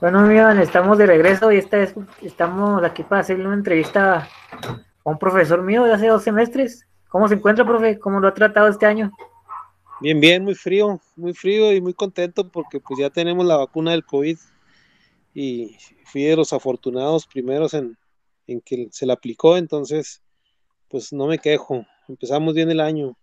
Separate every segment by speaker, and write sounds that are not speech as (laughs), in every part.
Speaker 1: Bueno, amigo, estamos de regreso y esta vez estamos aquí para hacerle una entrevista a un profesor mío de hace dos semestres. ¿Cómo se encuentra, profe? ¿Cómo lo ha tratado este año?
Speaker 2: Bien, bien, muy frío, muy frío y muy contento porque pues ya tenemos la vacuna del COVID y fui de los afortunados primeros en, en que se la aplicó, entonces pues no me quejo, empezamos bien el año.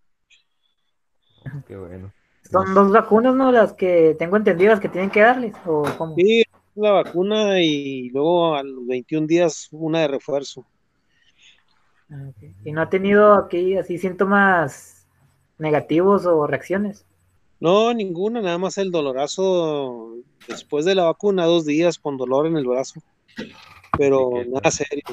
Speaker 1: Qué bueno. Son dos vacunas, ¿no? Las que tengo entendidas que tienen que darles, ¿o cómo?
Speaker 2: Sí, la vacuna y luego a los 21 días una de refuerzo.
Speaker 1: Ah, ¿Y no ha tenido aquí así síntomas negativos o reacciones?
Speaker 2: No, ninguna, nada más el dolorazo después de la vacuna, dos días con dolor en el brazo, pero nada serio.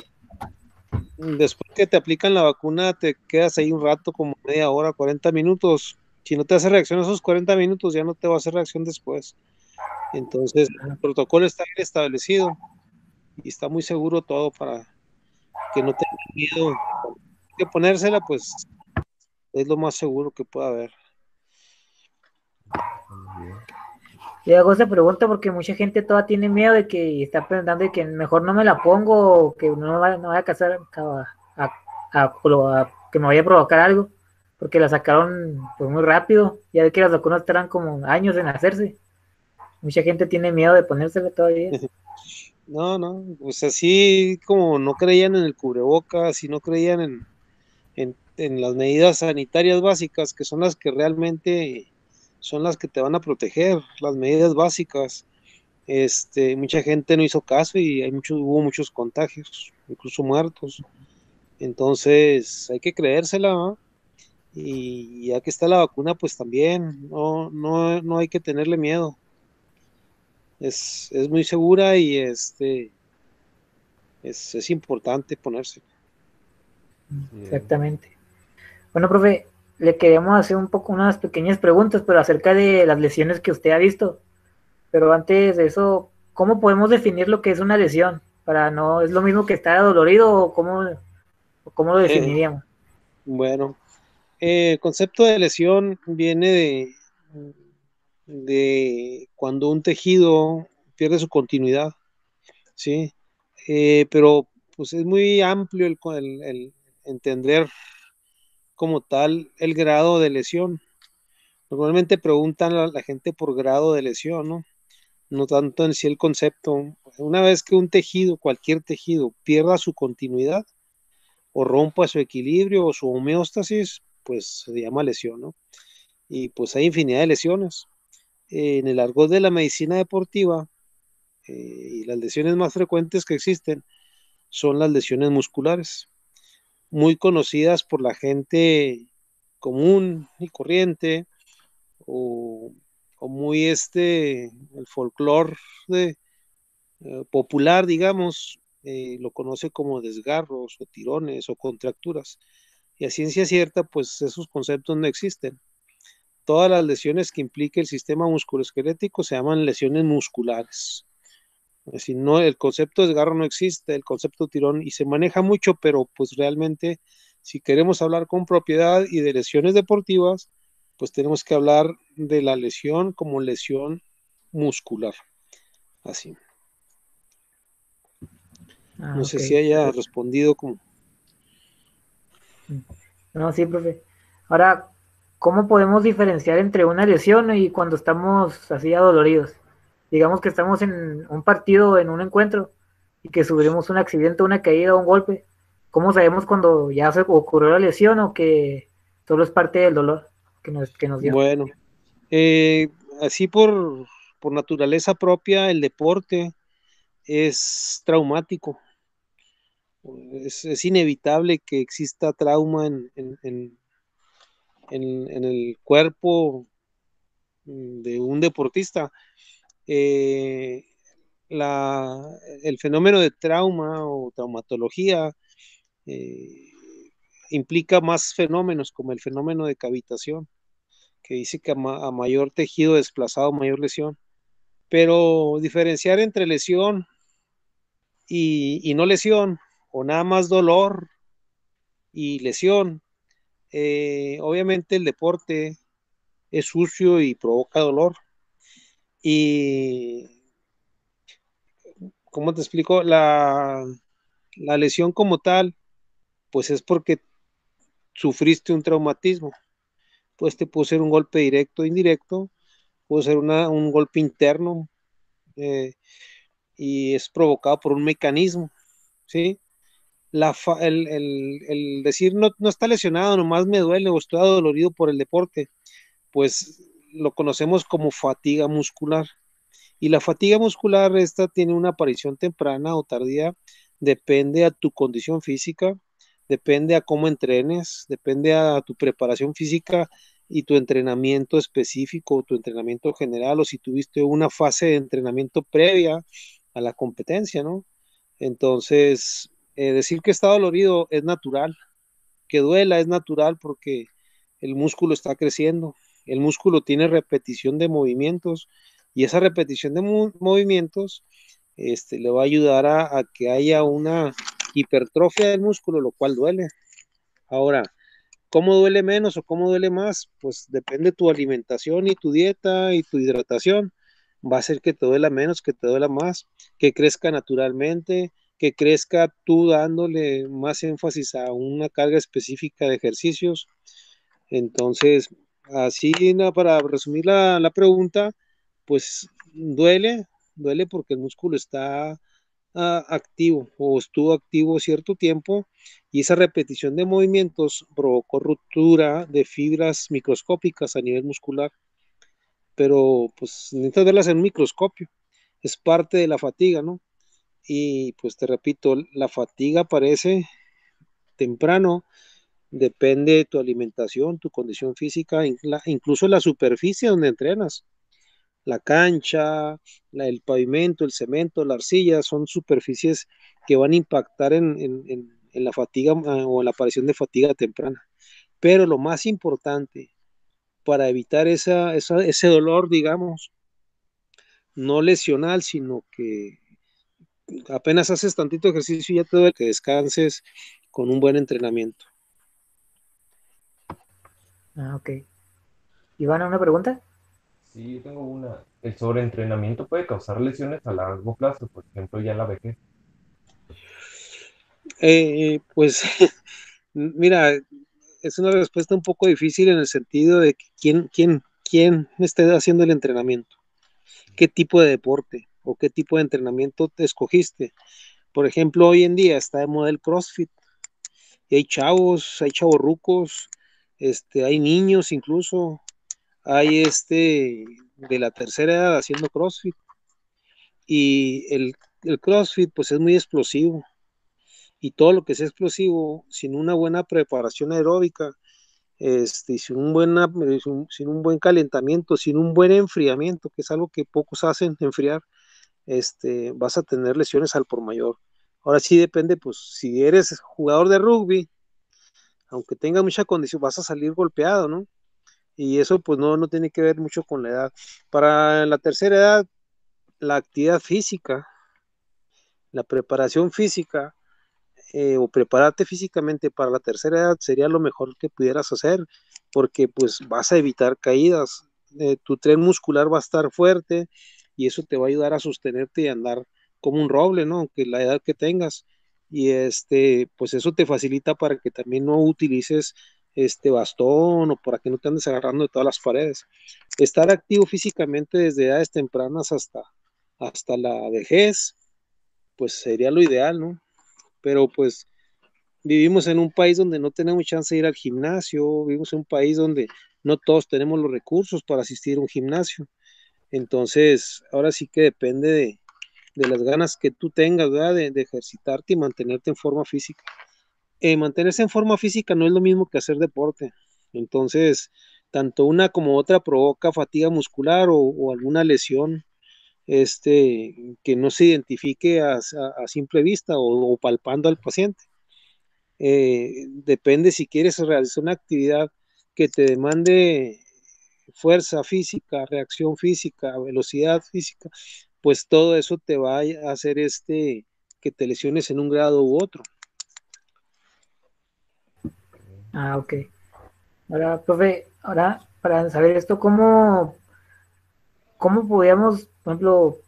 Speaker 2: Después que te aplican la vacuna, te quedas ahí un rato, como media hora, 40 minutos. Si no te hace reacción esos 40 minutos, ya no te va a hacer reacción después. Entonces, el protocolo está bien establecido y está muy seguro todo para que no tengas miedo. Que ponérsela, pues es lo más seguro que pueda haber.
Speaker 1: Y hago esa pregunta porque mucha gente todavía tiene miedo de que está pensando de que mejor no me la pongo o que no, vaya, no vaya a casar a, que me vaya a provocar algo porque la sacaron pues muy rápido ya de que las vacunas estarán como años en hacerse mucha gente tiene miedo de ponérsela todavía (laughs)
Speaker 2: no no pues así como no creían en el cubrebocas y no creían en, en, en las medidas sanitarias básicas que son las que realmente son las que te van a proteger, las medidas básicas. Este, mucha gente no hizo caso y hay muchos, hubo muchos contagios, incluso muertos. Entonces hay que creérsela, y ya que está la vacuna, pues también no, no, no hay que tenerle miedo. Es, es muy segura y este es, es importante ponerse.
Speaker 1: Exactamente. Bueno, profe, le queremos hacer un poco unas pequeñas preguntas, pero acerca de las lesiones que usted ha visto. Pero antes de eso, ¿cómo podemos definir lo que es una lesión? Para no, ¿es lo mismo que estar dolorido o cómo, cómo lo eh, definiríamos?
Speaker 2: bueno, eh, el concepto de lesión viene de, de cuando un tejido pierde su continuidad, ¿sí? Eh, pero pues es muy amplio el, el, el entender como tal el grado de lesión. Normalmente preguntan a la gente por grado de lesión, ¿no? No tanto en sí el concepto. Una vez que un tejido, cualquier tejido, pierda su continuidad o rompa su equilibrio o su homeostasis, pues se llama lesión, ¿no? Y pues hay infinidad de lesiones. En el argot de la medicina deportiva, eh, y las lesiones más frecuentes que existen son las lesiones musculares muy conocidas por la gente común y corriente, o, muy este, el folclore eh, popular, digamos, eh, lo conoce como desgarros o tirones o contracturas. Y a ciencia cierta, pues esos conceptos no existen. Todas las lesiones que implique el sistema musculoesquelético se llaman lesiones musculares. Es decir, no, el concepto de desgarro no existe, el concepto de tirón, y se maneja mucho, pero pues realmente, si queremos hablar con propiedad y de lesiones deportivas, pues tenemos que hablar de la lesión como lesión muscular. Así. Ah, no sé si haya respondido como.
Speaker 1: No, sí, profe. Ahora, ¿cómo podemos diferenciar entre una lesión y cuando estamos así adoloridos? digamos que estamos en un partido, en un encuentro, y que sufrimos un accidente, una caída, un golpe, ¿cómo sabemos cuando ya se ocurrió la lesión o que solo es parte del dolor que nos, que dio?
Speaker 2: Bueno, eh, así por, por naturaleza propia, el deporte es traumático. Es, inevitable que exista trauma en, en, el cuerpo de un deportista. Eh, el fenómeno de trauma o traumatología eh, implica más fenómenos como el fenómeno de cavitación, que dice que a, mayor tejido desplazado, mayor lesión. Pero diferenciar entre lesión y, no lesión, o nada más dolor y lesión, eh, obviamente el deporte es sucio y provoca dolor y ¿cómo te explico? La, la lesión como tal, pues es porque sufriste un traumatismo. Pues te puede ser un golpe directo o indirecto, puede ser un golpe interno eh, y es provocado por un mecanismo, ¿sí? La el, decir no, no, está lesionado, nomás me duele o estoy dolorido por el deporte, pues lo conocemos como fatiga muscular. Y la fatiga muscular, esta tiene una aparición temprana o tardía, depende a tu condición física, depende a cómo entrenes, depende a tu preparación física y tu entrenamiento específico, tu entrenamiento general, o si tuviste una fase de entrenamiento previa a la competencia, ¿no? Entonces, eh, decir que está dolorido es natural, que duela es natural porque el músculo está creciendo, el músculo tiene repetición de movimientos y esa repetición de movimientos este, le va a ayudar a, que haya una hipertrofia del músculo, lo cual duele. Ahora, ¿cómo duele menos o cómo duele más? Pues depende de tu alimentación y tu dieta y tu hidratación. Va a ser que te duela menos, que te duela más, que crezca naturalmente, que crezca tú dándole más énfasis a una carga específica de ejercicios. Entonces, así para resumir la, pregunta, pues duele, duele porque el músculo está ah, activo o estuvo activo cierto tiempo y esa repetición de movimientos provocó ruptura de fibras microscópicas a nivel muscular. Pero pues necesitas verlas en un microscopio, es parte de la fatiga, ¿no? Y pues te repito, la fatiga aparece temprano depende de tu alimentación, tu condición física, incluso la superficie donde entrenas. La cancha, el pavimento, el cemento, la arcilla, son superficies que van a impactar en, la fatiga ah, o en la aparición de fatiga temprana. Pero lo más importante para evitar ese dolor, digamos, no lesional, sino que apenas haces tantito ejercicio y ya te duele que descanses con un buen entrenamiento.
Speaker 1: Ah, ok. Ivana, ¿una pregunta?
Speaker 3: Sí, tengo una. ¿El sobreentrenamiento puede causar lesiones a largo plazo, por ejemplo, ya en la vejez?
Speaker 2: Eh, pues, (laughs) mira, es una respuesta un poco difícil en el sentido de quién, quién, quién está haciendo el entrenamiento, qué tipo de deporte o qué tipo de entrenamiento te escogiste. Por ejemplo, hoy en día está de moda el CrossFit y hay chavos, hay chavos rucos este, hay niños incluso, hay este de la tercera edad haciendo CrossFit. Y el, CrossFit pues es muy explosivo. Y todo lo que es explosivo, sin una buena preparación aeróbica, este, sin, un buena, sin un buen calentamiento, sin un buen enfriamiento, que es algo que pocos hacen, enfriar, este, vas a tener lesiones al por mayor. Ahora sí depende, pues si eres jugador de rugby, aunque tenga mucha condición, vas a salir golpeado, ¿no? Y eso pues no, no tiene que ver mucho con la edad. Para la tercera edad, la actividad física, la preparación física eh, o prepararte físicamente para la tercera edad sería lo mejor que pudieras hacer, porque pues vas a evitar caídas, eh, tu tren muscular va a estar fuerte y eso te va a ayudar a sostenerte y andar como un roble, ¿no? Aunque la edad que tengas y este, pues eso te facilita para que también no utilices este bastón o para que no te andes agarrando de todas las paredes. Estar activo físicamente desde edades tempranas hasta, hasta la vejez, pues sería lo ideal, ¿no? Pero pues vivimos en un país donde no tenemos chance de ir al gimnasio, vivimos en un país donde no todos tenemos los recursos para asistir a un gimnasio. Entonces, ahora sí que depende de, las ganas que tú tengas. De, ejercitarte y mantenerte en forma física. Eh, mantenerse en forma física no es lo mismo que hacer deporte. Entonces, tanto una como otra provoca fatiga muscular o, alguna lesión este, que no se identifique a, simple vista o, palpando al paciente. Eh, depende si quieres realizar una actividad que te demande fuerza física, reacción física, velocidad física, pues todo eso te va a hacer este que te lesiones en un grado u otro.
Speaker 1: Ah, ok. Ahora, profe, ahora para saber esto, ¿cómo, cómo podríamos, por ejemplo,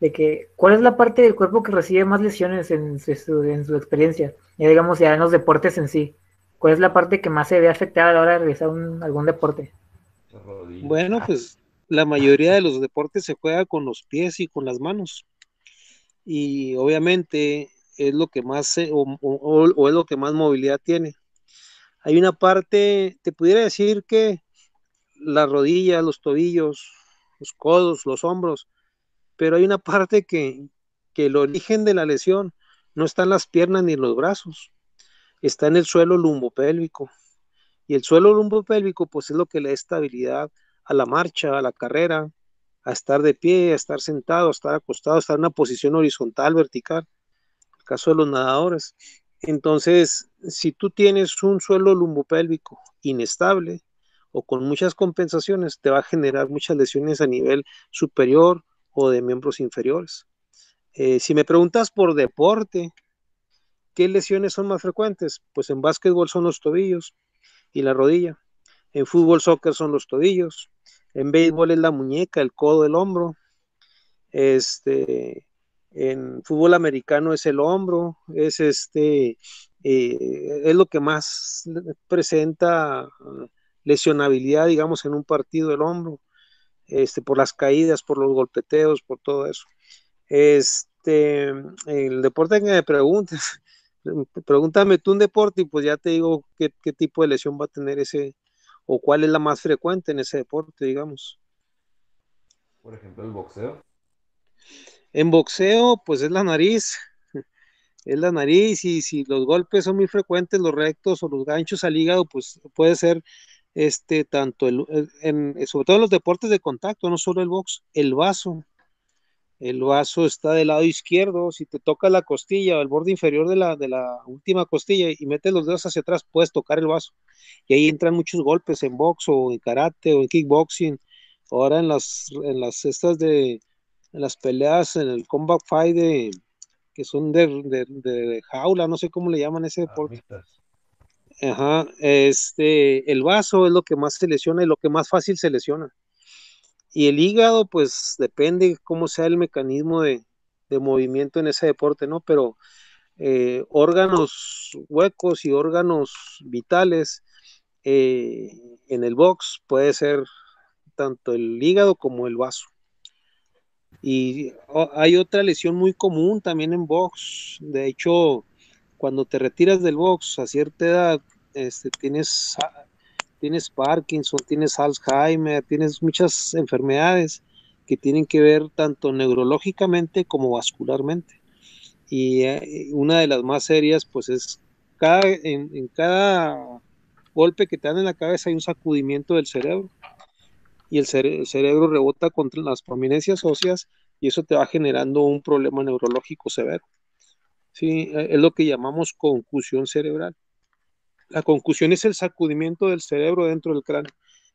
Speaker 1: de que cuál es la parte del cuerpo que recibe más lesiones en su, en su experiencia, ya digamos ya en los deportes en sí. ¿Cuál es la parte que más se ve afectada a la hora de realizar algún deporte?
Speaker 2: Bueno, pues la mayoría de los deportes se juega con los pies y con las manos. Y obviamente es lo que más o, es lo que más movilidad tiene. Hay una parte, te pudiera decir que las rodillas, los tobillos, los codos, los hombros, pero hay una parte que, que el origen de la lesión no está en las piernas ni en los brazos, está en el suelo lumbopélvico. Y el suelo lumbopélvico, pues es lo que le da estabilidad a la marcha, a la carrera, a estar de pie, a estar sentado, a estar acostado, a estar en una posición horizontal, vertical. El caso de los nadadores. Entonces, si tú tienes un suelo lumbopélvico inestable o con muchas compensaciones, te va a generar muchas lesiones a nivel superior o de miembros inferiores. Eh, si me preguntas por deporte, ¿qué lesiones son más frecuentes? Pues en básquetbol son los tobillos y la rodilla. En fútbol, soccer son los tobillos. En béisbol es la muñeca, el codo, el hombro. Este, en fútbol americano es el hombro, es este, eh, es lo que más presenta lesionabilidad, digamos, en un partido el hombro, este, por las caídas, por los golpeteos, por todo eso. Este, el deporte que me preguntes, pregúntame tú un deporte y pues ya te digo qué, qué tipo de lesión va a tener ese, o cuál es la más frecuente en ese deporte, digamos.
Speaker 3: Por ejemplo, el boxeo.
Speaker 2: En boxeo, pues es la nariz, (laughs) es la nariz y si los golpes son muy frecuentes, los rectos o los ganchos al hígado, pues puede ser este tanto el, en, sobre todo en los deportes de contacto, no solo el box, el vaso. El vaso está del lado izquierdo, si te toca la costilla o el borde inferior de la, de la última costilla y metes los dedos hacia atrás, puedes tocar el vaso. Y ahí entran muchos golpes en box o en karate o en kickboxing. Ahora en las, en las estas de, en las peleas, en el combat fight de, que son de, jaula, no sé cómo le llaman ese deporte. Ajá, este, el vaso es lo que más se lesiona y lo que más fácil se lesiona. Y el hígado, pues depende cómo sea el mecanismo de, movimiento en ese deporte, ¿no? Pero eh, órganos huecos y órganos vitales eh, en el box puede ser tanto el hígado como el vaso. Y hay otra lesión muy común también en box. De hecho, cuando te retiras del box a cierta edad, este, tienes, tienes Parkinson, tienes Alzheimer, tienes muchas enfermedades que tienen que ver tanto neurológicamente como vascularmente. Y eh, una de las más serias, pues es cada, en, cada golpe que te dan en la cabeza hay un sacudimiento del cerebro y el, cerebro rebota contra las prominencias óseas y eso te va generando un problema neurológico severo. Sí, e, es lo que llamamos concusión cerebral. La concusión es el sacudimiento del cerebro dentro del cráneo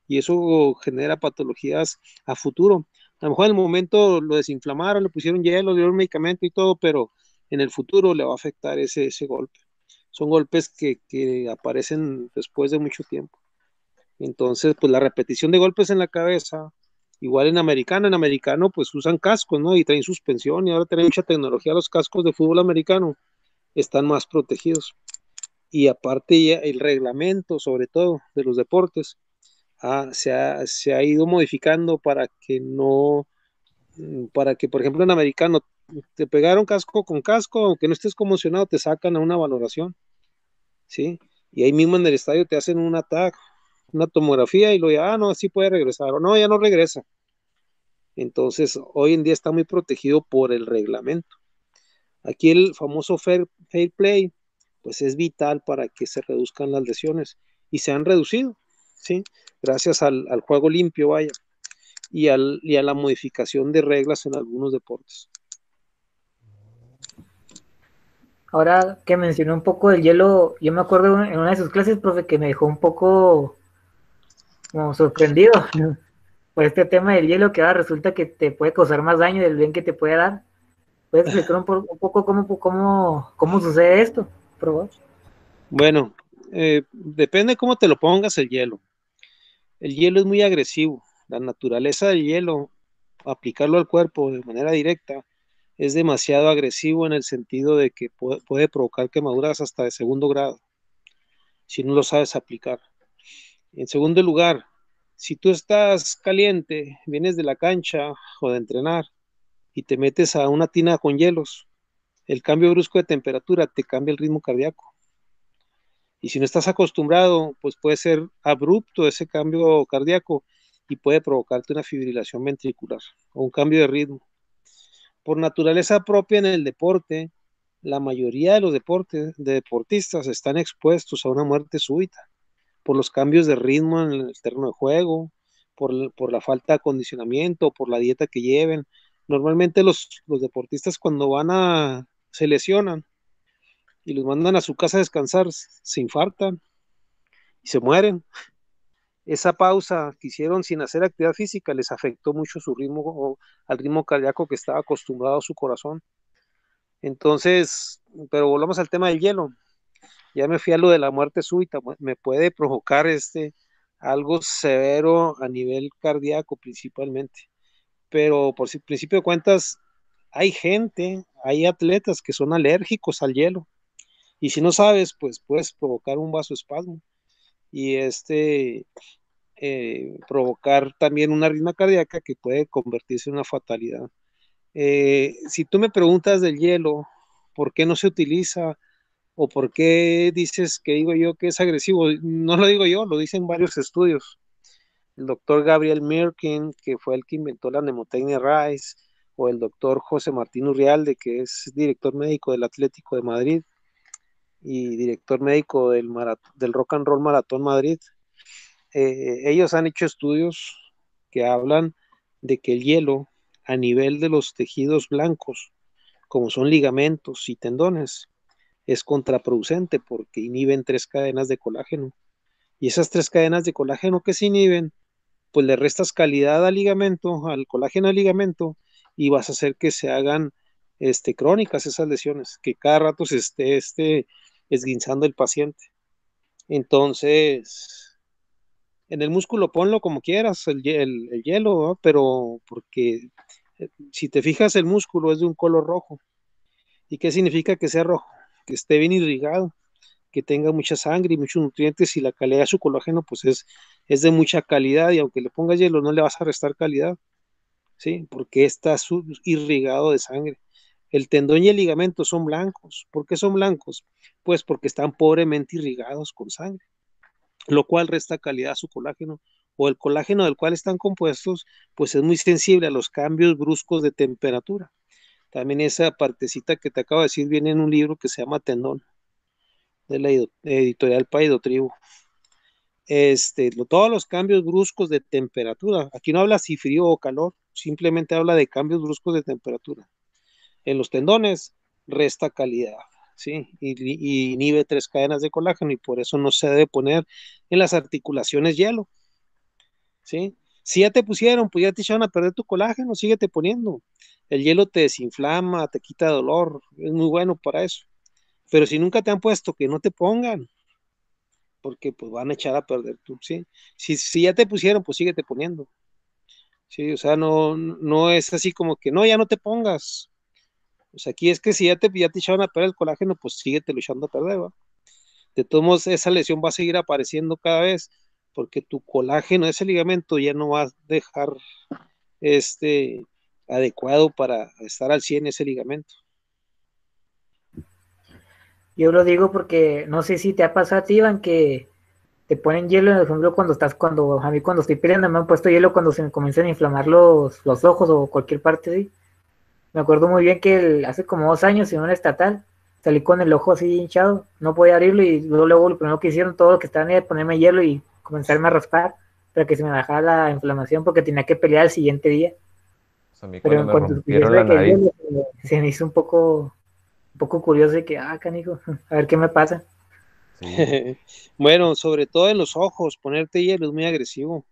Speaker 2: y eso genera patologías a futuro. A lo mejor en el momento lo desinflamaron, le pusieron hielo, le dieron medicamento y todo, pero en el futuro le va a afectar ese, ese golpe. Son golpes que, que aparecen después de mucho tiempo. Entonces, pues la repetición de golpes en la cabeza, igual en americano, en americano pues usan cascos, ¿no? Y traen suspensión y ahora tienen mucha tecnología los cascos de fútbol americano, están más protegidos. Y aparte el reglamento, sobre todo, de los deportes, ah, se, ha, se ha ido modificando para que no, mm, para que, por ejemplo, en americano te pegaron casco con casco, aunque no estés conmocionado, te sacan a una valoración, ¿sí? Y ahí mismo en el estadio te hacen un ataque una tomografía y lo ya, ah, no, así puede regresar, no, ya no regresa. Entonces, hoy en día está muy protegido por el reglamento. Aquí el famoso fair, play, pues es vital para que se reduzcan las lesiones y se han reducido, ¿sí? Gracias al, juego limpio, vaya, y, al, y a la modificación de reglas en algunos deportes.
Speaker 1: Ahora que mencionó un poco del hielo, yo me acuerdo en una de sus clases, profe, que me dejó un poco como sorprendido (laughs) por este tema del hielo que ahora resulta que te puede causar más daño del bien que te puede dar. ¿Puedes explicar un, poco cómo, cómo, cómo sucede esto,
Speaker 2: Bueno, eh, depende cómo te lo pongas el hielo. El hielo es muy agresivo. La naturaleza del hielo, aplicarlo al cuerpo de manera directa, es demasiado agresivo en el sentido de que puede, provocar quemaduras hasta de segundo grado, si no lo sabes aplicar. En segundo lugar, si tú estás caliente, vienes de la cancha o de entrenar y te metes a una tina con hielos, el cambio brusco de temperatura te cambia el ritmo cardíaco. Y si no estás acostumbrado, pues puede ser abrupto ese cambio cardíaco y puede provocarte una fibrilación ventricular o un cambio de ritmo. Por naturaleza propia en el deporte, la mayoría de los deportes, de deportistas están expuestos a una muerte súbita por los cambios de ritmo en el terreno de juego, por, por la falta de acondicionamiento, por la dieta que lleven. Normalmente los, los deportistas cuando van a, se lesionan y los mandan a su casa a descansar, se infartan y se mueren. Esa pausa que hicieron sin hacer actividad física les afectó mucho su ritmo, al ritmo cardíaco que estaba acostumbrado a su corazón. Entonces, pero volvamos al tema del hielo. Ya me fui a lo de la muerte súbita, me puede provocar este algo severo a nivel cardíaco principalmente. Pero por principio de cuentas, hay gente, hay atletas que son alérgicos al hielo. Y si no sabes, pues puedes provocar un vasoespasmo y este eh, provocar también una arritmia cardíaca que puede convertirse en una fatalidad. Eh, si tú me preguntas del hielo, ¿por qué no se utiliza? ¿O por qué dices que digo yo que es agresivo? No lo digo yo, lo dicen varios estudios. El doctor Gabriel Mirkin, que fue el que inventó la mnemotecnia RISE, o el doctor José Martín Urrialde, que es director médico del Atlético de Madrid y director médico del, del Rock and Roll Maratón Madrid. Eh, ellos han hecho estudios que hablan de que el hielo a nivel de los tejidos blancos, como son ligamentos y tendones, es contraproducente porque inhiben tres cadenas de colágeno. Y esas tres cadenas de colágeno que se inhiben, pues le restas calidad al ligamento, al colágeno al ligamento, y vas a hacer que se hagan este, crónicas esas lesiones, que cada rato se esté, esté esguinzando el paciente. Entonces, en el músculo ponlo como quieras, el, hielo, pero porque eh, si te fijas, el músculo es de un color rojo. ¿Y qué significa que sea rojo? Que esté bien irrigado, que tenga mucha sangre y muchos nutrientes y la calidad de su colágeno pues es, es de mucha calidad y aunque le pongas hielo no le vas a restar calidad. ¿Sí? Porque está irrigado de sangre. El tendón y el ligamento son blancos. ¿Por qué son blancos? Pues porque están pobremente irrigados con sangre, lo cual resta calidad a su colágeno o el colágeno del cual están compuestos, pues es muy sensible a los cambios bruscos de temperatura. También esa partecita que te acabo de decir viene en un libro que se llama Tendón, de la editorial Paido Tribu este, todos los cambios bruscos de temperatura. Aquí no habla si frío o calor, simplemente habla de cambios bruscos de temperatura. En los tendones resta calidad, ¿sí? Y, inhibe tres cadenas de colágeno y por eso no se debe poner en las articulaciones hielo, ¿sí? Si ya te pusieron, pues ya te echaron a perder tu colágeno, síguete poniendo. El hielo te desinflama, te quita dolor, es muy bueno para eso. Pero si nunca te han puesto, que no te pongan, porque pues van a echar a perder tú, ¿sí? Si, si ya te pusieron, pues síguete poniendo. Sí, o sea, no, no es así como que no, ya no te pongas. O sea, aquí es que si ya te, ya te echaron a perder el colágeno, pues síguete luchando a perder, ¿va? De todos modos, esa lesión va a seguir apareciendo cada vez, porque tu colágeno, ese ligamento, ya no va a dejar este adecuado para estar al 100 ese ligamento.
Speaker 1: Yo lo digo porque no sé si te ha pasado a ti, Iván, que te ponen hielo, por ejemplo, cuando estás, cuando a mí cuando estoy peleando me han puesto hielo cuando se me comienzan a inflamar los, los ojos o cualquier parte así. Me acuerdo muy bien que hace como dos años en un estatal salí con el ojo así hinchado, no podía abrirlo y luego, luego lo primero que hicieron todo lo que estaban era ponerme hielo y comenzarme a raspar para que se me bajara la inflamación porque tenía que pelear el siguiente día. Pero en cuanto se, se me hizo un poco un poco curioso de que, ah, canijo, (laughs) a ver qué me pasa. (laughs)
Speaker 2: bueno, sobre todo en los ojos, ponerte hielo es muy agresivo.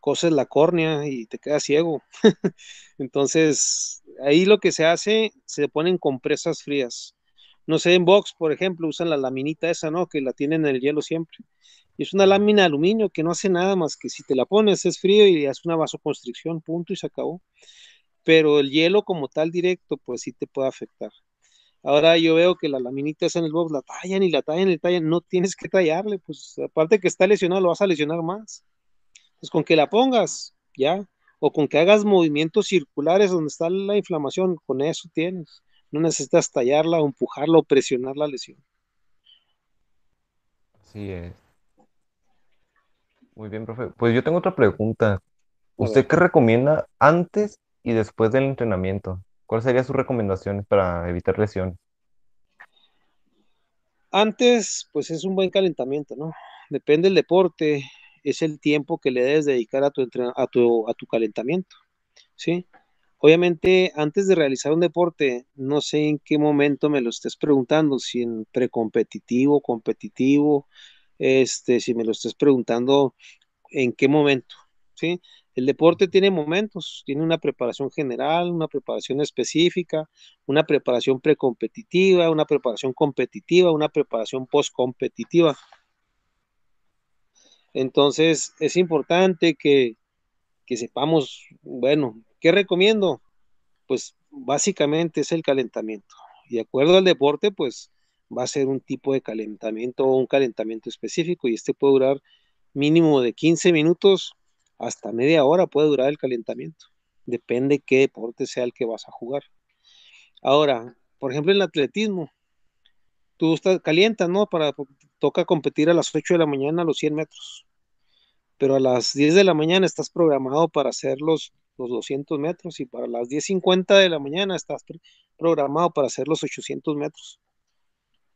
Speaker 2: Coses la córnea y te quedas ciego. (laughs) Entonces, ahí lo que se hace, se ponen compresas frías. No sé, en box, por ejemplo, usan la laminita esa, ¿no? Que la tienen en el hielo siempre. Y es una lámina de aluminio que no hace nada más que si te la pones es frío y hace una vasoconstricción, punto, y se acabó. pero el hielo como tal directo, pues sí te puede afectar. Ahora yo veo que las laminitas en el box la tallan y la tallan y la tallan, no tienes que tallarle, pues aparte que está lesionado, lo vas a lesionar más. Pues con que la pongas, ya, o con que hagas movimientos circulares donde está la inflamación, con eso tienes. No necesitas tallarla, o empujarla o presionar la lesión.
Speaker 3: Así es. Muy bien, profe. Pues yo tengo otra pregunta. ¿Usted qué recomienda antes y después del entrenamiento? ¿Cuáles serían sus recomendaciones para evitar lesiones?
Speaker 2: Antes, pues es un buen calentamiento, ¿no? Depende del deporte, es el tiempo que le debes dedicar a tu, a tu, a tu calentamiento, ¿sí? Obviamente, antes de realizar un deporte, no sé en qué momento me lo estés preguntando, si en precompetitivo, competitivo, este, si me lo estés preguntando en qué momento, ¿sí? El deporte tiene momentos, tiene una preparación general, una preparación específica, una preparación precompetitiva, una preparación competitiva, una preparación postcompetitiva. Entonces es importante que, que sepamos, bueno, ¿qué recomiendo? Pues básicamente es el calentamiento. Y de acuerdo al deporte, pues va a ser un tipo de calentamiento o un calentamiento específico y este puede durar mínimo de 15 minutos hasta media hora puede durar el calentamiento. Depende qué deporte sea el que vas a jugar. Ahora, por ejemplo, en el atletismo, tú estás, calientas, ¿no? Para, toca competir a las 8 de la mañana a los 100 metros. Pero a las 10 de la mañana estás programado para hacer los, los 200 metros y para las 10.50 de la mañana estás programado para hacer los 800 metros.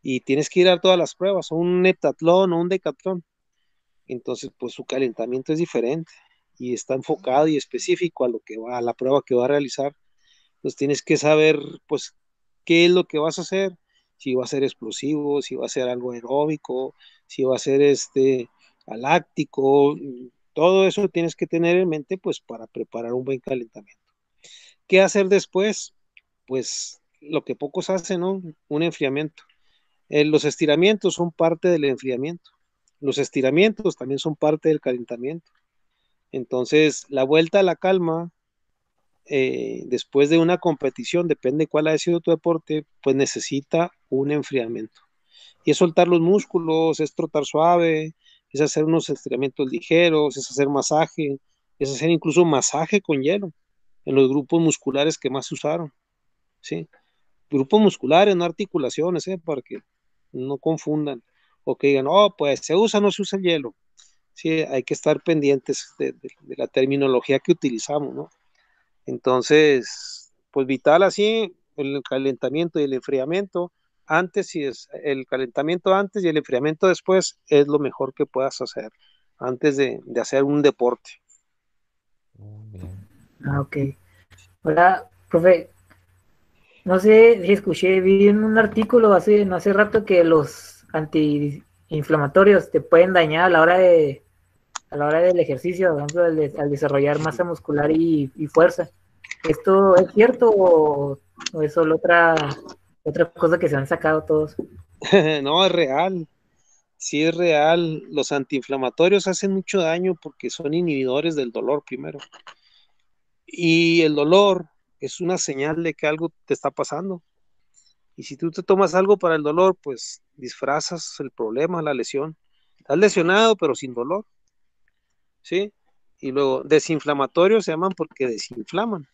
Speaker 2: Y tienes que ir a todas las pruebas, o un heptatlón o un decatlón. Entonces, pues su calentamiento es diferente y está enfocado y específico a lo que va, a la prueba que va a realizar. Entonces tienes que saber, pues, qué es lo que vas a hacer, si va a ser explosivo, si va a ser algo aeróbico, si va a ser este aláctico, todo eso tienes que tener en mente, pues, para preparar un buen calentamiento. ¿Qué hacer después? Pues lo que pocos hacen, ¿no? Un enfriamiento. Eh, los estiramientos son parte del enfriamiento. Los estiramientos también son parte del calentamiento. Entonces, la vuelta a la calma, eh, después de una competición, depende cuál haya sido tu deporte, pues necesita un enfriamiento. Y es soltar los músculos, es trotar suave, es hacer unos estiramientos ligeros, es hacer masaje, es hacer incluso masaje con hielo en los grupos musculares que más se usaron. ¿sí? Grupos musculares, no articulaciones, ¿eh? para que no confundan. O que digan, oh, pues se usa o no se usa el hielo sí, hay que estar pendientes de, la terminología que utilizamos, ¿no? Entonces, pues vital así, el calentamiento y el enfriamiento, antes y es, el calentamiento antes y el enfriamiento después es lo mejor que puedas hacer antes de, hacer un deporte.
Speaker 1: Ah, ok. Hola, profe. No sé si escuché, vi en un artículo hace, no hace rato que los antiinflamatorios te pueden dañar a la hora de, a la hora del ejercicio, por ejemplo, al, desarrollar masa muscular y, fuerza. ¿Esto es cierto o, es solo otra, otra cosa que se han sacado todos? (laughs)
Speaker 2: no, es real. Sí es real. Los antiinflamatorios hacen mucho daño porque son inhibidores del dolor primero. Y el dolor es una señal de que algo te está pasando. Y si tú te tomas algo para el dolor, pues disfrazas el problema, la lesión. Estás lesionado, pero sin dolor. ¿Sí? Y luego, desinflamatorios se llaman porque desinflaman.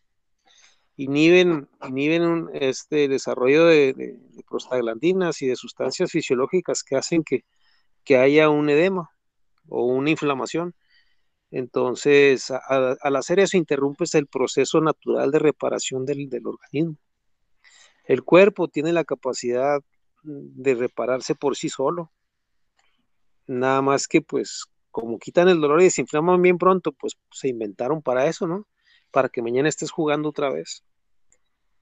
Speaker 2: Inhiben, inhiben este desarrollo de, prostaglandinas y de sustancias fisiológicas que hacen que, haya un edema o una inflamación. Entonces, al hacer eso, interrumpes el proceso natural de reparación del, del, organismo. El cuerpo tiene la capacidad de repararse por sí solo. Nada más que, pues, como quitan el dolor y desinflaman bien pronto, pues se inventaron para eso, ¿no? Para que mañana estés jugando otra vez,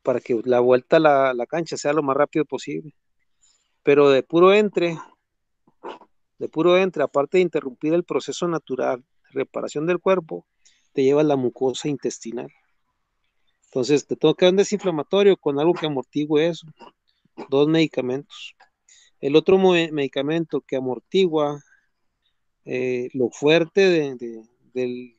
Speaker 2: para que la vuelta a la, cancha sea lo más rápido posible. Pero de puro entre, de puro entre, aparte de interrumpir el proceso natural de reparación del cuerpo, te lleva la mucosa intestinal. Entonces te toca un desinflamatorio con algo que amortigue eso. Dos medicamentos. El otro medicamento que amortigua eh, lo fuerte del,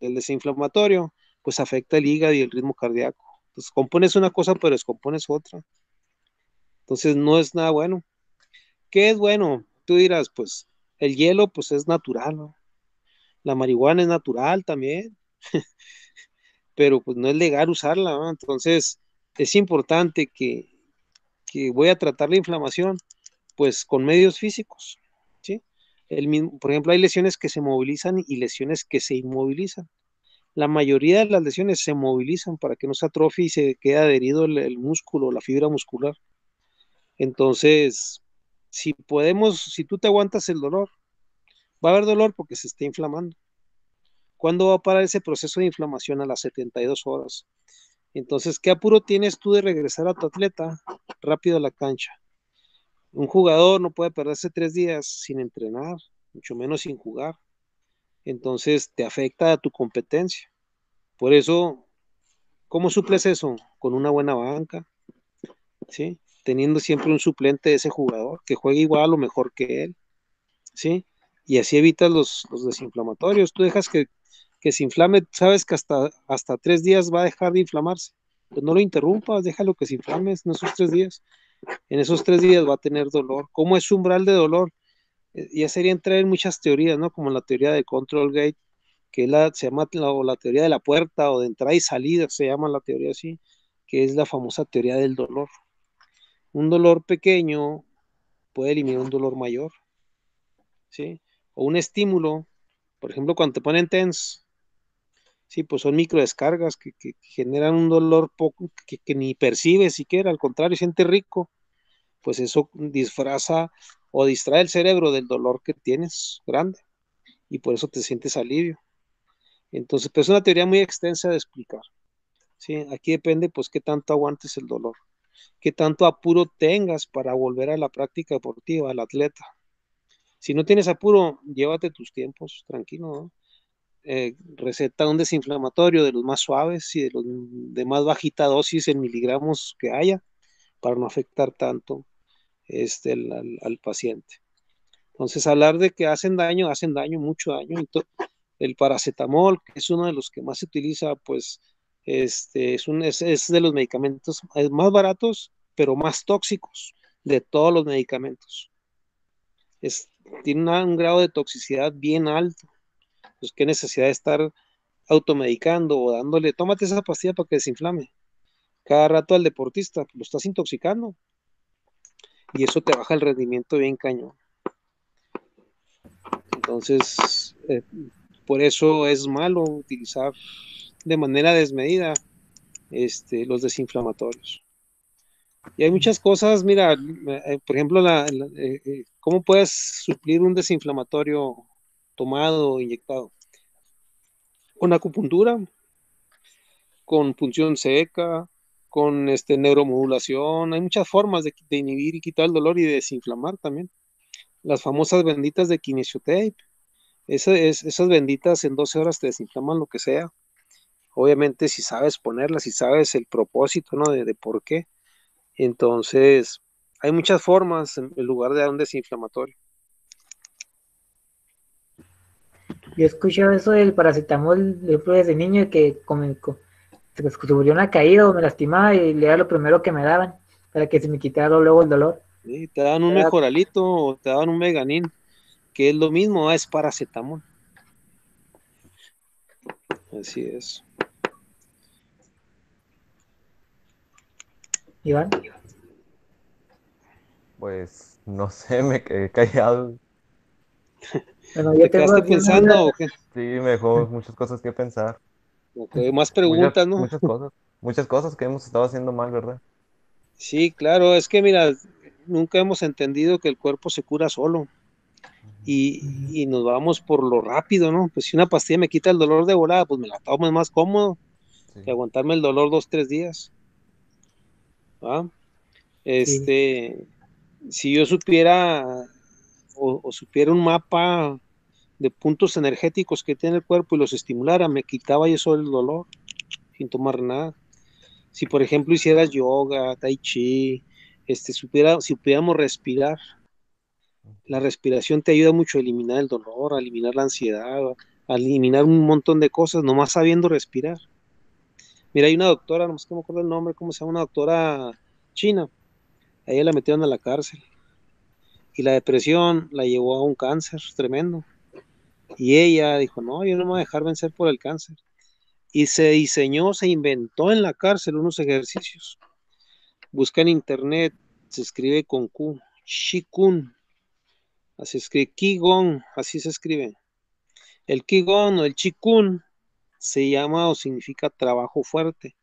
Speaker 2: desinflamatorio, pues afecta el hígado y el ritmo cardíaco. Entonces, compones una cosa, pero descompones otra. Entonces, no es nada bueno. ¿Qué es bueno? Tú dirás, pues, el hielo, pues, es natural. La marihuana es natural también, (laughs) pero pues no es legal usarla, ¿no? Entonces, es importante que, que voy a tratar la inflamación, pues, con medios físicos. El mismo, por ejemplo, hay lesiones que se movilizan y lesiones que se inmovilizan la mayoría de las lesiones se movilizan para que no se atrofie y se quede adherido el, músculo, la fibra muscular. Entonces, si podemos, si tú te aguantas el dolor, va a haber dolor porque se está inflamando. ¿Cuándo va a parar ese proceso de inflamación? A las 72 horas. Entonces, ¿qué apuro tienes tú de regresar a tu atleta rápido a la cancha? Un jugador no puede perderse tres días sin entrenar, mucho menos sin jugar entonces te afecta a tu competencia. Por eso, ¿cómo suples eso? Con una buena banca, ¿sí? Teniendo siempre un suplente de ese jugador que juegue igual o mejor que él, ¿sí? Y así evitas los, desinflamatorios. Tú dejas que, se inflame, sabes que hasta, hasta tres días va a dejar de inflamarse. Pues no lo interrumpas, déjalo que se inflame en esos tres días. En esos tres días va a tener dolor. ¿Cómo es umbral de dolor? Eh, ya sería entrar en muchas teorías, ¿no? Como la teoría de control gate, que la, se llama la, la teoría de la puerta o de entrada y salida, se llama la teoría así, que es la famosa teoría del dolor. Un dolor pequeño puede eliminar un dolor mayor, ¿sí? O un estímulo, por ejemplo, cuando te ponen TENS, sí, pues son microdescargas que, que generan un dolor poco, que, ni percibes siquiera, al contrario, siente rico, pues eso disfraza o distrae el cerebro del dolor que tienes grande y por eso te sientes alivio. Entonces, pues es una teoría muy extensa de explicar. ¿sí? Aquí depende, pues, qué tanto aguantes el dolor, qué tanto apuro tengas para volver a la práctica deportiva, al atleta. Si no tienes apuro, llévate tus tiempos, tranquilo, eh, receta un desinflamatorio de los más suaves y de los de más bajita dosis en miligramos que haya para no afectar tanto este, al, paciente. Entonces, hablar de que hacen daño, hacen daño, mucho daño. El paracetamol, que es uno de los que más se utiliza, pues este, es, un, es, de los medicamentos más baratos, pero más tóxicos de todos los medicamentos. Es, tiene un grado de toxicidad bien alto. Pues qué necesidad de estar automedicando o dándole, tómate esa pastilla para que desinflame. Cada rato al deportista, lo estás intoxicando y eso te baja el rendimiento bien cañón. Entonces, eh, por eso es malo utilizar de manera desmedida este, los desinflamatorios. Y hay muchas cosas, mira, eh, por ejemplo, la, eh, ¿cómo puedes suplir un desinflamatorio tomado inyectado? Con acupuntura, con punción seca, con este, neuromodulación, hay muchas formas de, inhibir y quitar el dolor y de desinflamar también. Las famosas benditas de kinesiotape, esas benditas en 12 horas te desinflaman lo que sea. Obviamente si sabes ponerlas, si sabes el propósito, ¿no? De, por qué. Entonces, hay muchas formas en, lugar de dar un desinflamatorio.
Speaker 1: Yo he escuchado eso del paracetamol desde niño que come, se me sufrió una caída o me lastimaba y le era lo primero que me daban para que se me quitara luego el dolor.
Speaker 2: Sí, te dan un mejoralito o te dan un meganín, que es lo mismo, es paracetamol. Así es.
Speaker 1: Iván.
Speaker 3: Pues no sé, me quedé callado. (laughs)
Speaker 2: Bueno, ¿Te quedaste pensando o qué?
Speaker 3: Sí, me dejó muchas cosas que pensar
Speaker 2: más preguntas, ¿no?
Speaker 3: Muchas cosas, muchas cosas que hemos estado haciendo mal, ¿verdad?
Speaker 2: Sí, claro, es que mira, nunca hemos entendido que el cuerpo se cura solo. Y, nos vamos por lo rápido, ¿no? Pues si una pastilla me quita el dolor de volada, pues me la tomo, es más cómodo que aguantarme el dolor dos, tres días. ¿Ah? Este, si yo supiera o, supiera un mapa de puntos energéticos que tiene el cuerpo y los estimulara, me quitaba eso el dolor sin tomar nada. Si por ejemplo hicieras yoga, tai chi, este, supiera, si pudiéramos respirar, la respiración te ayuda mucho a eliminar el dolor, a eliminar la ansiedad, a eliminar un montón de cosas, nomás sabiendo respirar. Mira, hay una doctora, no sé me acuerdo el nombre, ¿cómo se llama? Una doctora china. A ella la metieron a la cárcel. Y la depresión la llevó a un cáncer tremendo. Y ella dijo, no, yo no me voy a dejar vencer por el cáncer. Y se diseñó, se inventó en la cárcel unos ejercicios. Busca en internet, se escribe con Q, Shikun. Así escribe, Qigong, así se escribe. El Qigong o el Chikun se llama o significa trabajo fuerte.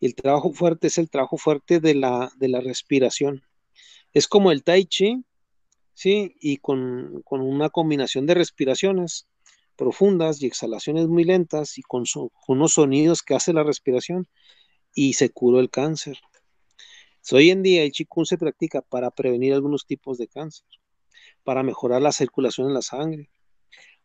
Speaker 2: Y el trabajo fuerte es el trabajo fuerte de la, de la respiración. Es como el Tai Chi, ¿sí? Y con, una combinación de respiraciones profundas y exhalaciones muy lentas y con, unos sonidos que hace la respiración y se curó el cáncer. hoy en día el Qigong se practica para prevenir algunos tipos de cáncer, para mejorar la circulación en la sangre.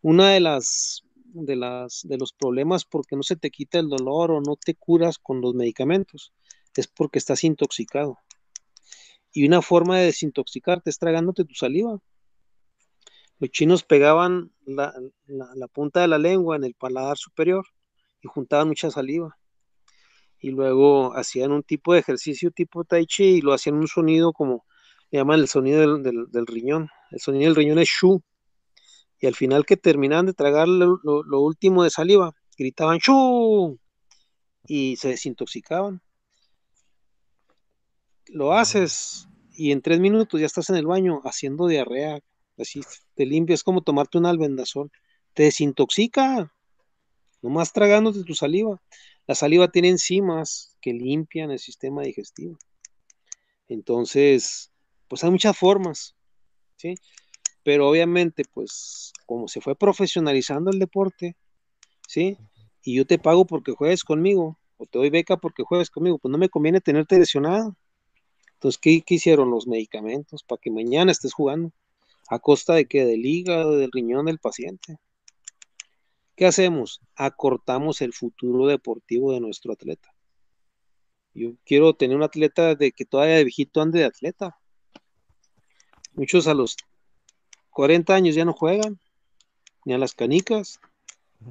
Speaker 2: Una de las de las de los problemas porque no se te quita el dolor o no te curas con los medicamentos es porque estás intoxicado. Y una forma de desintoxicarte es tragándote tu saliva. Los chinos pegaban la, punta de la lengua en el paladar superior y juntaban mucha saliva. Y luego hacían un tipo de ejercicio tipo tai chi y lo hacían un sonido como, le llaman el sonido del, riñón. El sonido del riñón es shu. Y al final que terminaban de tragar lo, lo último de saliva, gritaban shu y se desintoxicaban lo haces y en tres minutos ya estás en el baño haciendo diarrea, así te limpias, es como tomarte un albendazol, te desintoxica, nomás tragándote tu saliva. La saliva tiene enzimas que limpian el sistema digestivo. Entonces, pues hay muchas formas, ¿sí? Pero obviamente, pues, como se fue profesionalizando el deporte, ¿sí? Y yo te pago porque juegues conmigo, o te doy beca porque juegues conmigo, pues no me conviene tenerte lesionado. Entonces, ¿qué, hicieron los medicamentos para que mañana estés jugando? ¿A costa de qué? Del hígado, del riñón del paciente. ¿Qué hacemos? Acortamos el futuro deportivo de nuestro atleta. Yo quiero tener un atleta de que todavía de viejito ande de atleta. Muchos a los 40 años ya no juegan, ni a las canicas.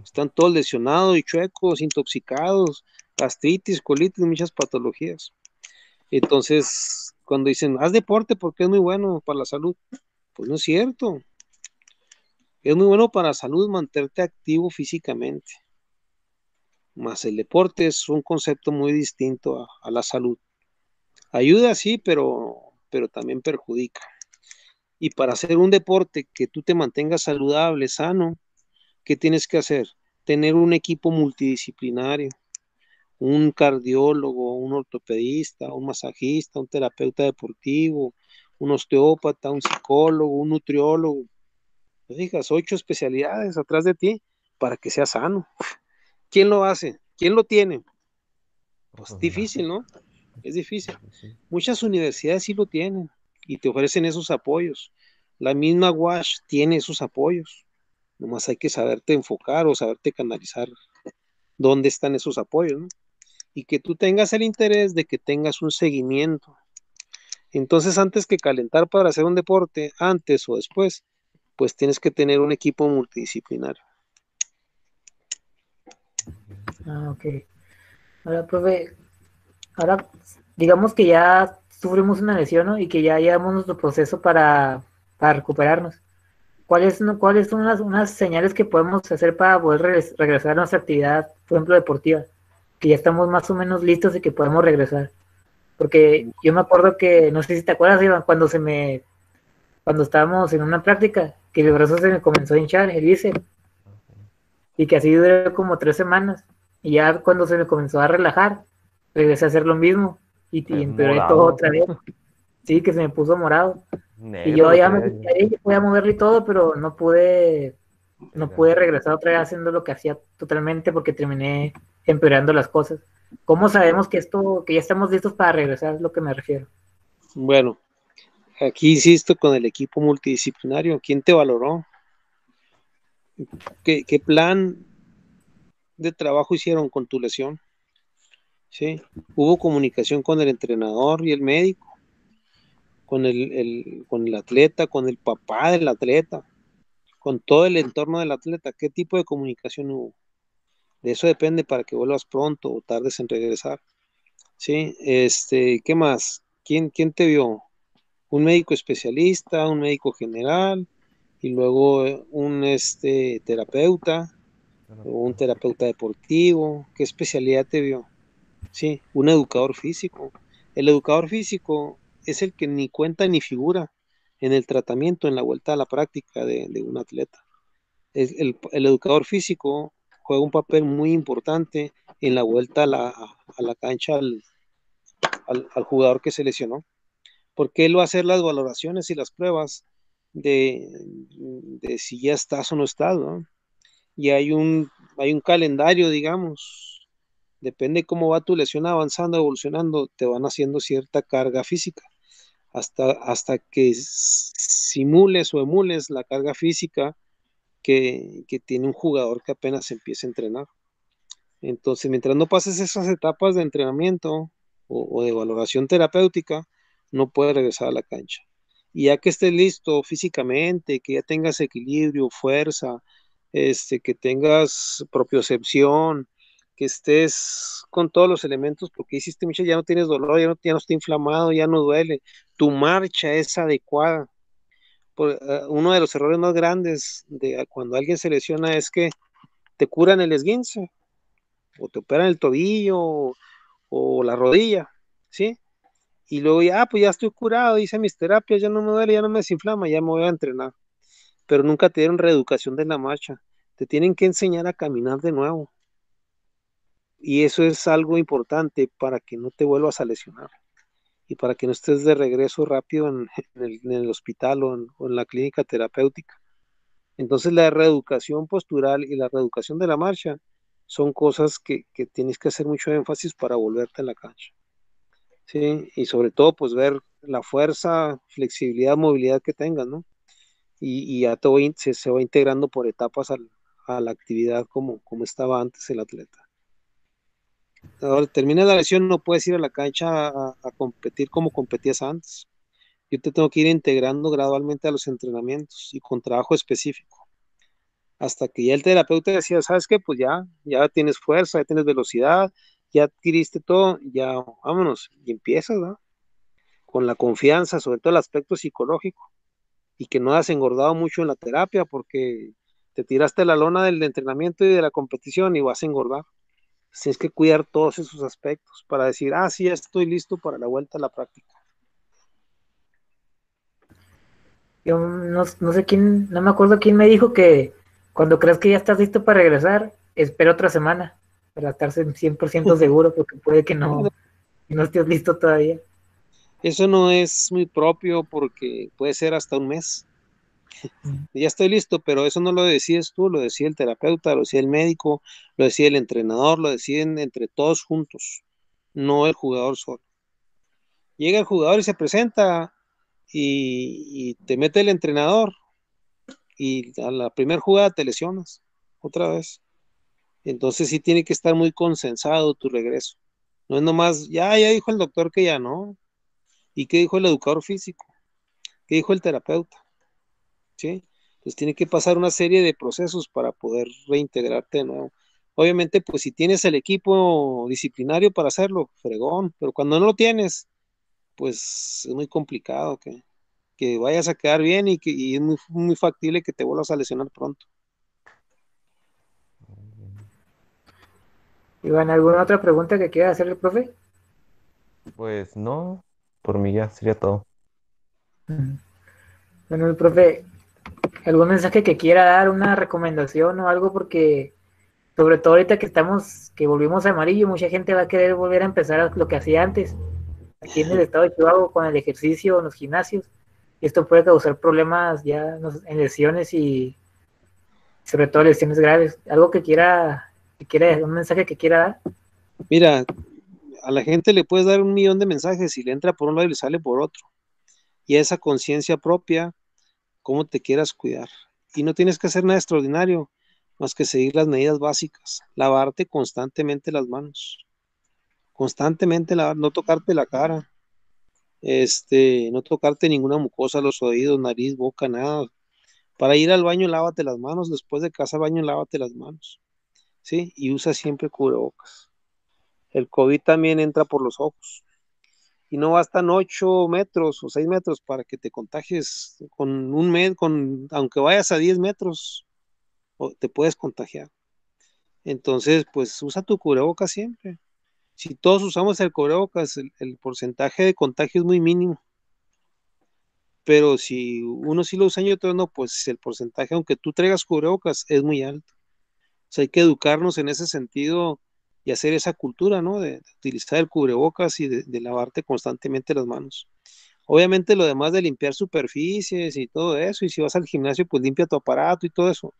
Speaker 2: Están todos lesionados y chuecos, intoxicados, gastritis, colitis, muchas patologías. Entonces, cuando dicen, haz deporte porque es muy bueno para la salud, pues no es cierto. Es muy bueno para la salud mantenerte activo físicamente. Más el deporte es un concepto muy distinto a, la salud. Ayuda, sí, pero, pero también perjudica. Y para hacer un deporte que tú te mantengas saludable, sano, ¿qué tienes que hacer? Tener un equipo multidisciplinario un cardiólogo, un ortopedista, un masajista, un terapeuta deportivo, un osteópata, un psicólogo, un nutriólogo. Fijas, ocho especialidades atrás de ti para que seas sano. ¿Quién lo hace? ¿Quién lo tiene? Pues, pues difícil, ¿no? Es difícil. Muchas universidades sí lo tienen y te ofrecen esos apoyos. La misma WASH tiene esos apoyos. Nomás hay que saberte enfocar o saberte canalizar (laughs) dónde están esos apoyos, ¿no? Y que tú tengas el interés de que tengas un seguimiento. Entonces, antes que calentar para hacer un deporte, antes o después, pues tienes que tener un equipo multidisciplinario.
Speaker 1: Ah, ok. Ahora, profe, ahora digamos que ya sufrimos una lesión ¿no? y que ya llevamos nuestro proceso para, para recuperarnos. ¿Cuáles, ¿Cuáles son unas, unas señales que podemos hacer para poder regresar a nuestra actividad, por ejemplo, deportiva? Que ya estamos más o menos listos y que podemos regresar. Porque yo me acuerdo que, no sé si te acuerdas, Iván, cuando se me, cuando estábamos en una práctica, que el brazo se me comenzó a hinchar, el bíceps, y que así duró como tres semanas. Y ya cuando se me comenzó a relajar, regresé a hacer lo mismo y, y empeoré todo otra vez. Sí, que se me puso morado. y yo ya me podía moverle y todo, pero no pude, no pude regresar otra vez haciendo lo que hacía totalmente porque terminé empeorando las cosas. ¿Cómo sabemos que esto, que ya estamos listos para regresar? Es lo que me refiero.
Speaker 2: Bueno, aquí insisto con el equipo multidisciplinario. ¿Quién te valoró? ¿Qué, plan de trabajo hicieron con tu lesión? ¿Sí? ¿Hubo comunicación con el entrenador y el médico? Con el, con el atleta, con el papá del atleta, con todo el entorno del atleta. ¿Qué tipo de comunicación hubo? De eso depende para que vuelvas pronto o tardes en regresar. Sí, este, ¿qué más? ¿Quién, quién te vio? Un médico especialista, un médico general y luego eh, un este, terapeuta o un terapeuta deportivo. ¿Qué especialidad te vio? Sí, un educador físico. El educador físico es el que ni cuenta ni figura en el tratamiento, en la vuelta a la práctica de, un atleta. El, el, educador físico juega un papel muy importante en la vuelta a la, a la cancha al, al, jugador que se lesionó, porque él va a hacer las valoraciones y las pruebas de, de si ya estás o no estás, ¿no? Y hay un, hay un calendario, digamos, depende cómo va tu lesión avanzando, evolucionando, te van haciendo cierta carga física, hasta, hasta que simules o emules la carga física que, tiene un jugador que apenas empieza a entrenar. Entonces, mientras no pases esas etapas de entrenamiento, o, de valoración terapéutica, no puede regresar a la cancha. Y ya que estés listo físicamente, que ya tengas equilibrio, fuerza, este, que tengas propiocepción, que estés con todos los elementos, porque hiciste mucho, ya no tienes dolor, ya no, ya no está inflamado, ya no duele, tu marcha es adecuada. Eh, uno de los errores más grandes de cuando alguien se lesiona es que te curan el esguince, o te operan el tobillo, o la rodilla, ¿sí? Y luego ya, ah, pues ya estoy curado, hice mis terapias, ya no me duele, ya no me desinflama, ya me voy a entrenar. Pero nunca te dieron reeducación de la marcha. Te tienen que enseñar a caminar de nuevo. Y eso es algo importante para que no te vuelvas a lesionar y para que no estés de regreso rápido en, (laughs) el, hospital o en, la clínica terapéutica. Entonces la reeducación postural y la reeducación de la marcha son cosas que, tienes que hacer mucho énfasis para volverte a la cancha. ¿sí? Y sobre todo, pues ver la fuerza, flexibilidad, movilidad que tengas, ¿no? Y, ya todo se, se, va integrando por etapas a la actividad como, como estaba antes el atleta. Ahora, termina la lesión, no puedes ir a la cancha a, competir como competías antes. Yo te tengo que ir integrando gradualmente a los entrenamientos y con trabajo específico hasta que ya el terapeuta decía, ¿sabes qué? Pues ya, ya tienes fuerza, ya tienes velocidad, ya adquiriste todo, ya vámonos, y empiezas, ¿no? Con la confianza, sobre todo el aspecto psicológico, y que no has engordado mucho en la terapia porque te tiraste la lona del entrenamiento y de la competición y vas a engordar. Tienes que cuidar todos esos aspectos para decir, ah, sí, ya estoy listo para la vuelta a la práctica.
Speaker 1: Yo no, no sé quién, no me acuerdo quién me dijo que cuando creas que ya estás listo para regresar, espera otra semana para estar 100% (laughs) seguro, porque puede que no, no estés listo todavía.
Speaker 2: Eso no es muy propio porque puede ser hasta un mes. Ya estoy listo, pero eso no lo decides tú, lo decide el terapeuta, lo decide el médico, lo decide el entrenador, lo deciden entre todos juntos, no el jugador solo. Llega el jugador y se presenta y te mete el entrenador y a la primera jugada te lesionas otra vez. Entonces sí tiene que estar muy consensado tu regreso. No es nomás, ya, ya dijo el doctor que ya no. ¿Y qué dijo el educador físico? ¿Qué dijo el terapeuta? ¿Sí? Entonces tiene que pasar una serie de procesos para poder reintegrarte de nuevo. Obviamente, pues si tienes el equipo disciplinario para hacerlo, fregón, pero cuando no lo tienes, pues es muy complicado que, que vayas a quedar bien y que es muy, factible que te vuelvas a lesionar pronto.
Speaker 1: Iván, ¿alguna otra pregunta que quiera hacer el profe?
Speaker 3: Pues no, por mí ya sería todo.
Speaker 1: Bueno, el profe, ¿algún mensaje que quiera dar, una recomendación o algo? Porque sobre todo ahorita que estamos, que volvimos a amarillo, mucha gente va a querer volver a empezar lo que hacía antes, aquí en el estado de Chihuahua con el ejercicio en los gimnasios esto puede causar problemas ya en lesiones y sobre todo lesiones graves. ¿Algo que quiera, que quiera, un mensaje que quiera dar?
Speaker 2: Mira, a la gente le puedes dar un millón de mensajes y le entra por un lado y le sale por otro. Y esa conciencia propia, cómo te quieras cuidar. Y no tienes que hacer nada extraordinario, más que seguir las medidas básicas. Lavarte constantemente las manos. Constantemente lavar, no tocarte la cara este, no tocarte ninguna mucosa, los oídos, nariz, boca, nada. Para ir al baño, lávate las manos. Después de casa, baño, lávate las manos. ¿sí? Y usa siempre cubrebocas. El COVID también entra por los ojos. Y no bastan 8 metros o 6 metros para que te contagies con un mes, con, aunque vayas a 10 metros, te puedes contagiar. Entonces, pues usa tu cubrebocas siempre. Si todos usamos el cubrebocas, el, porcentaje de contagio es muy mínimo. Pero si uno sí lo usa y otro no, pues el porcentaje, aunque tú traigas cubrebocas, es muy alto. O sea, hay que educarnos en ese sentido y hacer esa cultura, ¿no? De, utilizar el cubrebocas y de, lavarte constantemente las manos. Obviamente lo demás de limpiar superficies y todo eso, y si vas al gimnasio, pues limpia tu aparato y todo eso.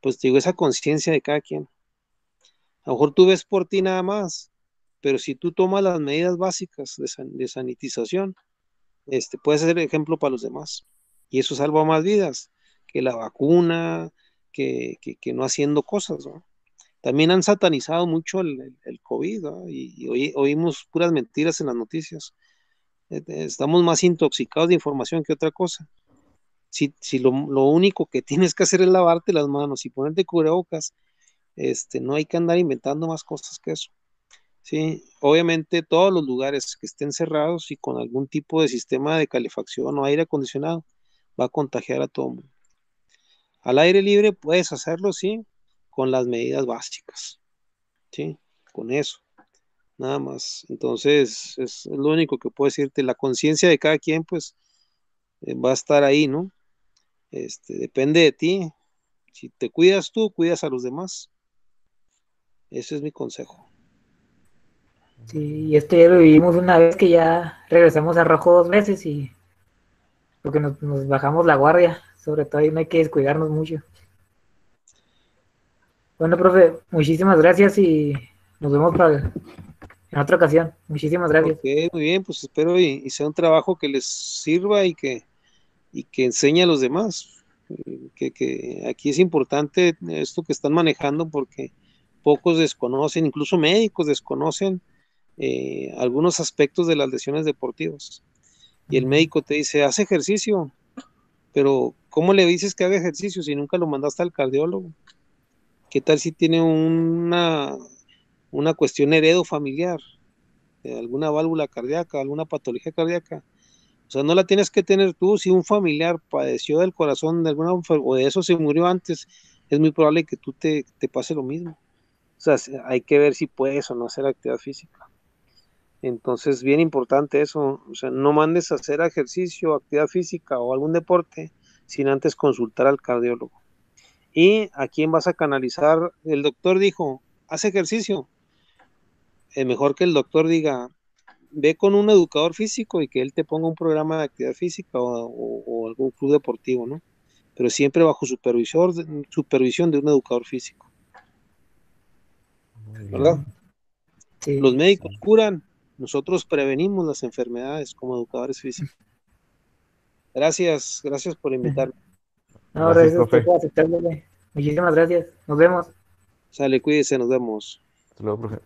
Speaker 2: Pues digo, esa conciencia de cada quien. A lo mejor tú ves por ti nada más, pero si tú tomas las medidas básicas de, sanitización, este, puedes ser ejemplo para los demás. Y eso salva más vidas que la vacuna, que, no haciendo cosas. También han satanizado mucho el, COVID y, oímos puras mentiras en las noticias. Eh, estamos más intoxicados de información que otra cosa. Si, si lo, lo, único que (laughs) tienes que hacer es lavarte las manos y ponerte cubrebocas este, no hay que andar inventando más cosas que eso. Sí, obviamente todos los lugares que estén cerrados y con algún tipo de sistema de calefacción o aire acondicionado va a contagiar a todo mundo. Al aire libre puedes hacerlo, sí, con las medidas básicas. Sí, con eso. Nada más. Entonces, es lo único que puedo decirte. La conciencia de cada quien, pues, eh, va a estar ahí, ¿no? Este, depende de ti. Si te cuidas tú, cuidas a los demás. Ese es mi consejo.
Speaker 1: Sí, y esto ya lo vivimos una vez que ya regresamos a rojo dos veces y porque nos, bajamos la guardia, sobre todo ahí no hay que descuidarnos mucho. Bueno, profe, muchísimas gracias y nos vemos para en otra ocasión. Muchísimas gracias.
Speaker 2: muy bien, pues espero y, sea un trabajo que les sirva y que, y que enseñe a los demás. Que, que aquí es importante esto que están manejando porque pocos desconocen, incluso médicos desconocen eh, algunos aspectos de las lesiones deportivas. Y el médico te dice, haz ejercicio, pero ¿cómo le dices que haga ejercicio si nunca lo mandaste al cardiólogo? ¿Qué tal si tiene una, una cuestión heredo familiar, alguna válvula cardíaca, alguna patología cardíaca? O sea, no la tienes que tener tú. Si un familiar padeció del corazón de alguna o de eso se murió antes, es muy probable que tú te, te pase lo mismo. O sea, hay que ver si puedes o no hacer actividad física. Entonces, bien importante eso. O sea, no mandes a hacer ejercicio, actividad física o algún deporte sin antes consultar al cardiólogo. ¿Y a quién vas a canalizar? El doctor dijo, haz ejercicio. Es mejor que el doctor diga, ve con un educador físico y que él te ponga un programa de actividad física o, algún club deportivo, ¿no? Pero siempre bajo supervisor, supervisión de un educador físico. ¿verdad? Los médicos curan, nosotros prevenimos las enfermedades como educadores físicos. Gracias, gracias por invitarme.
Speaker 1: No, gracias, Muchísimas gracias. Nos vemos.
Speaker 2: Sale, cuídese, nos vemos.
Speaker 3: Hasta luego, profe.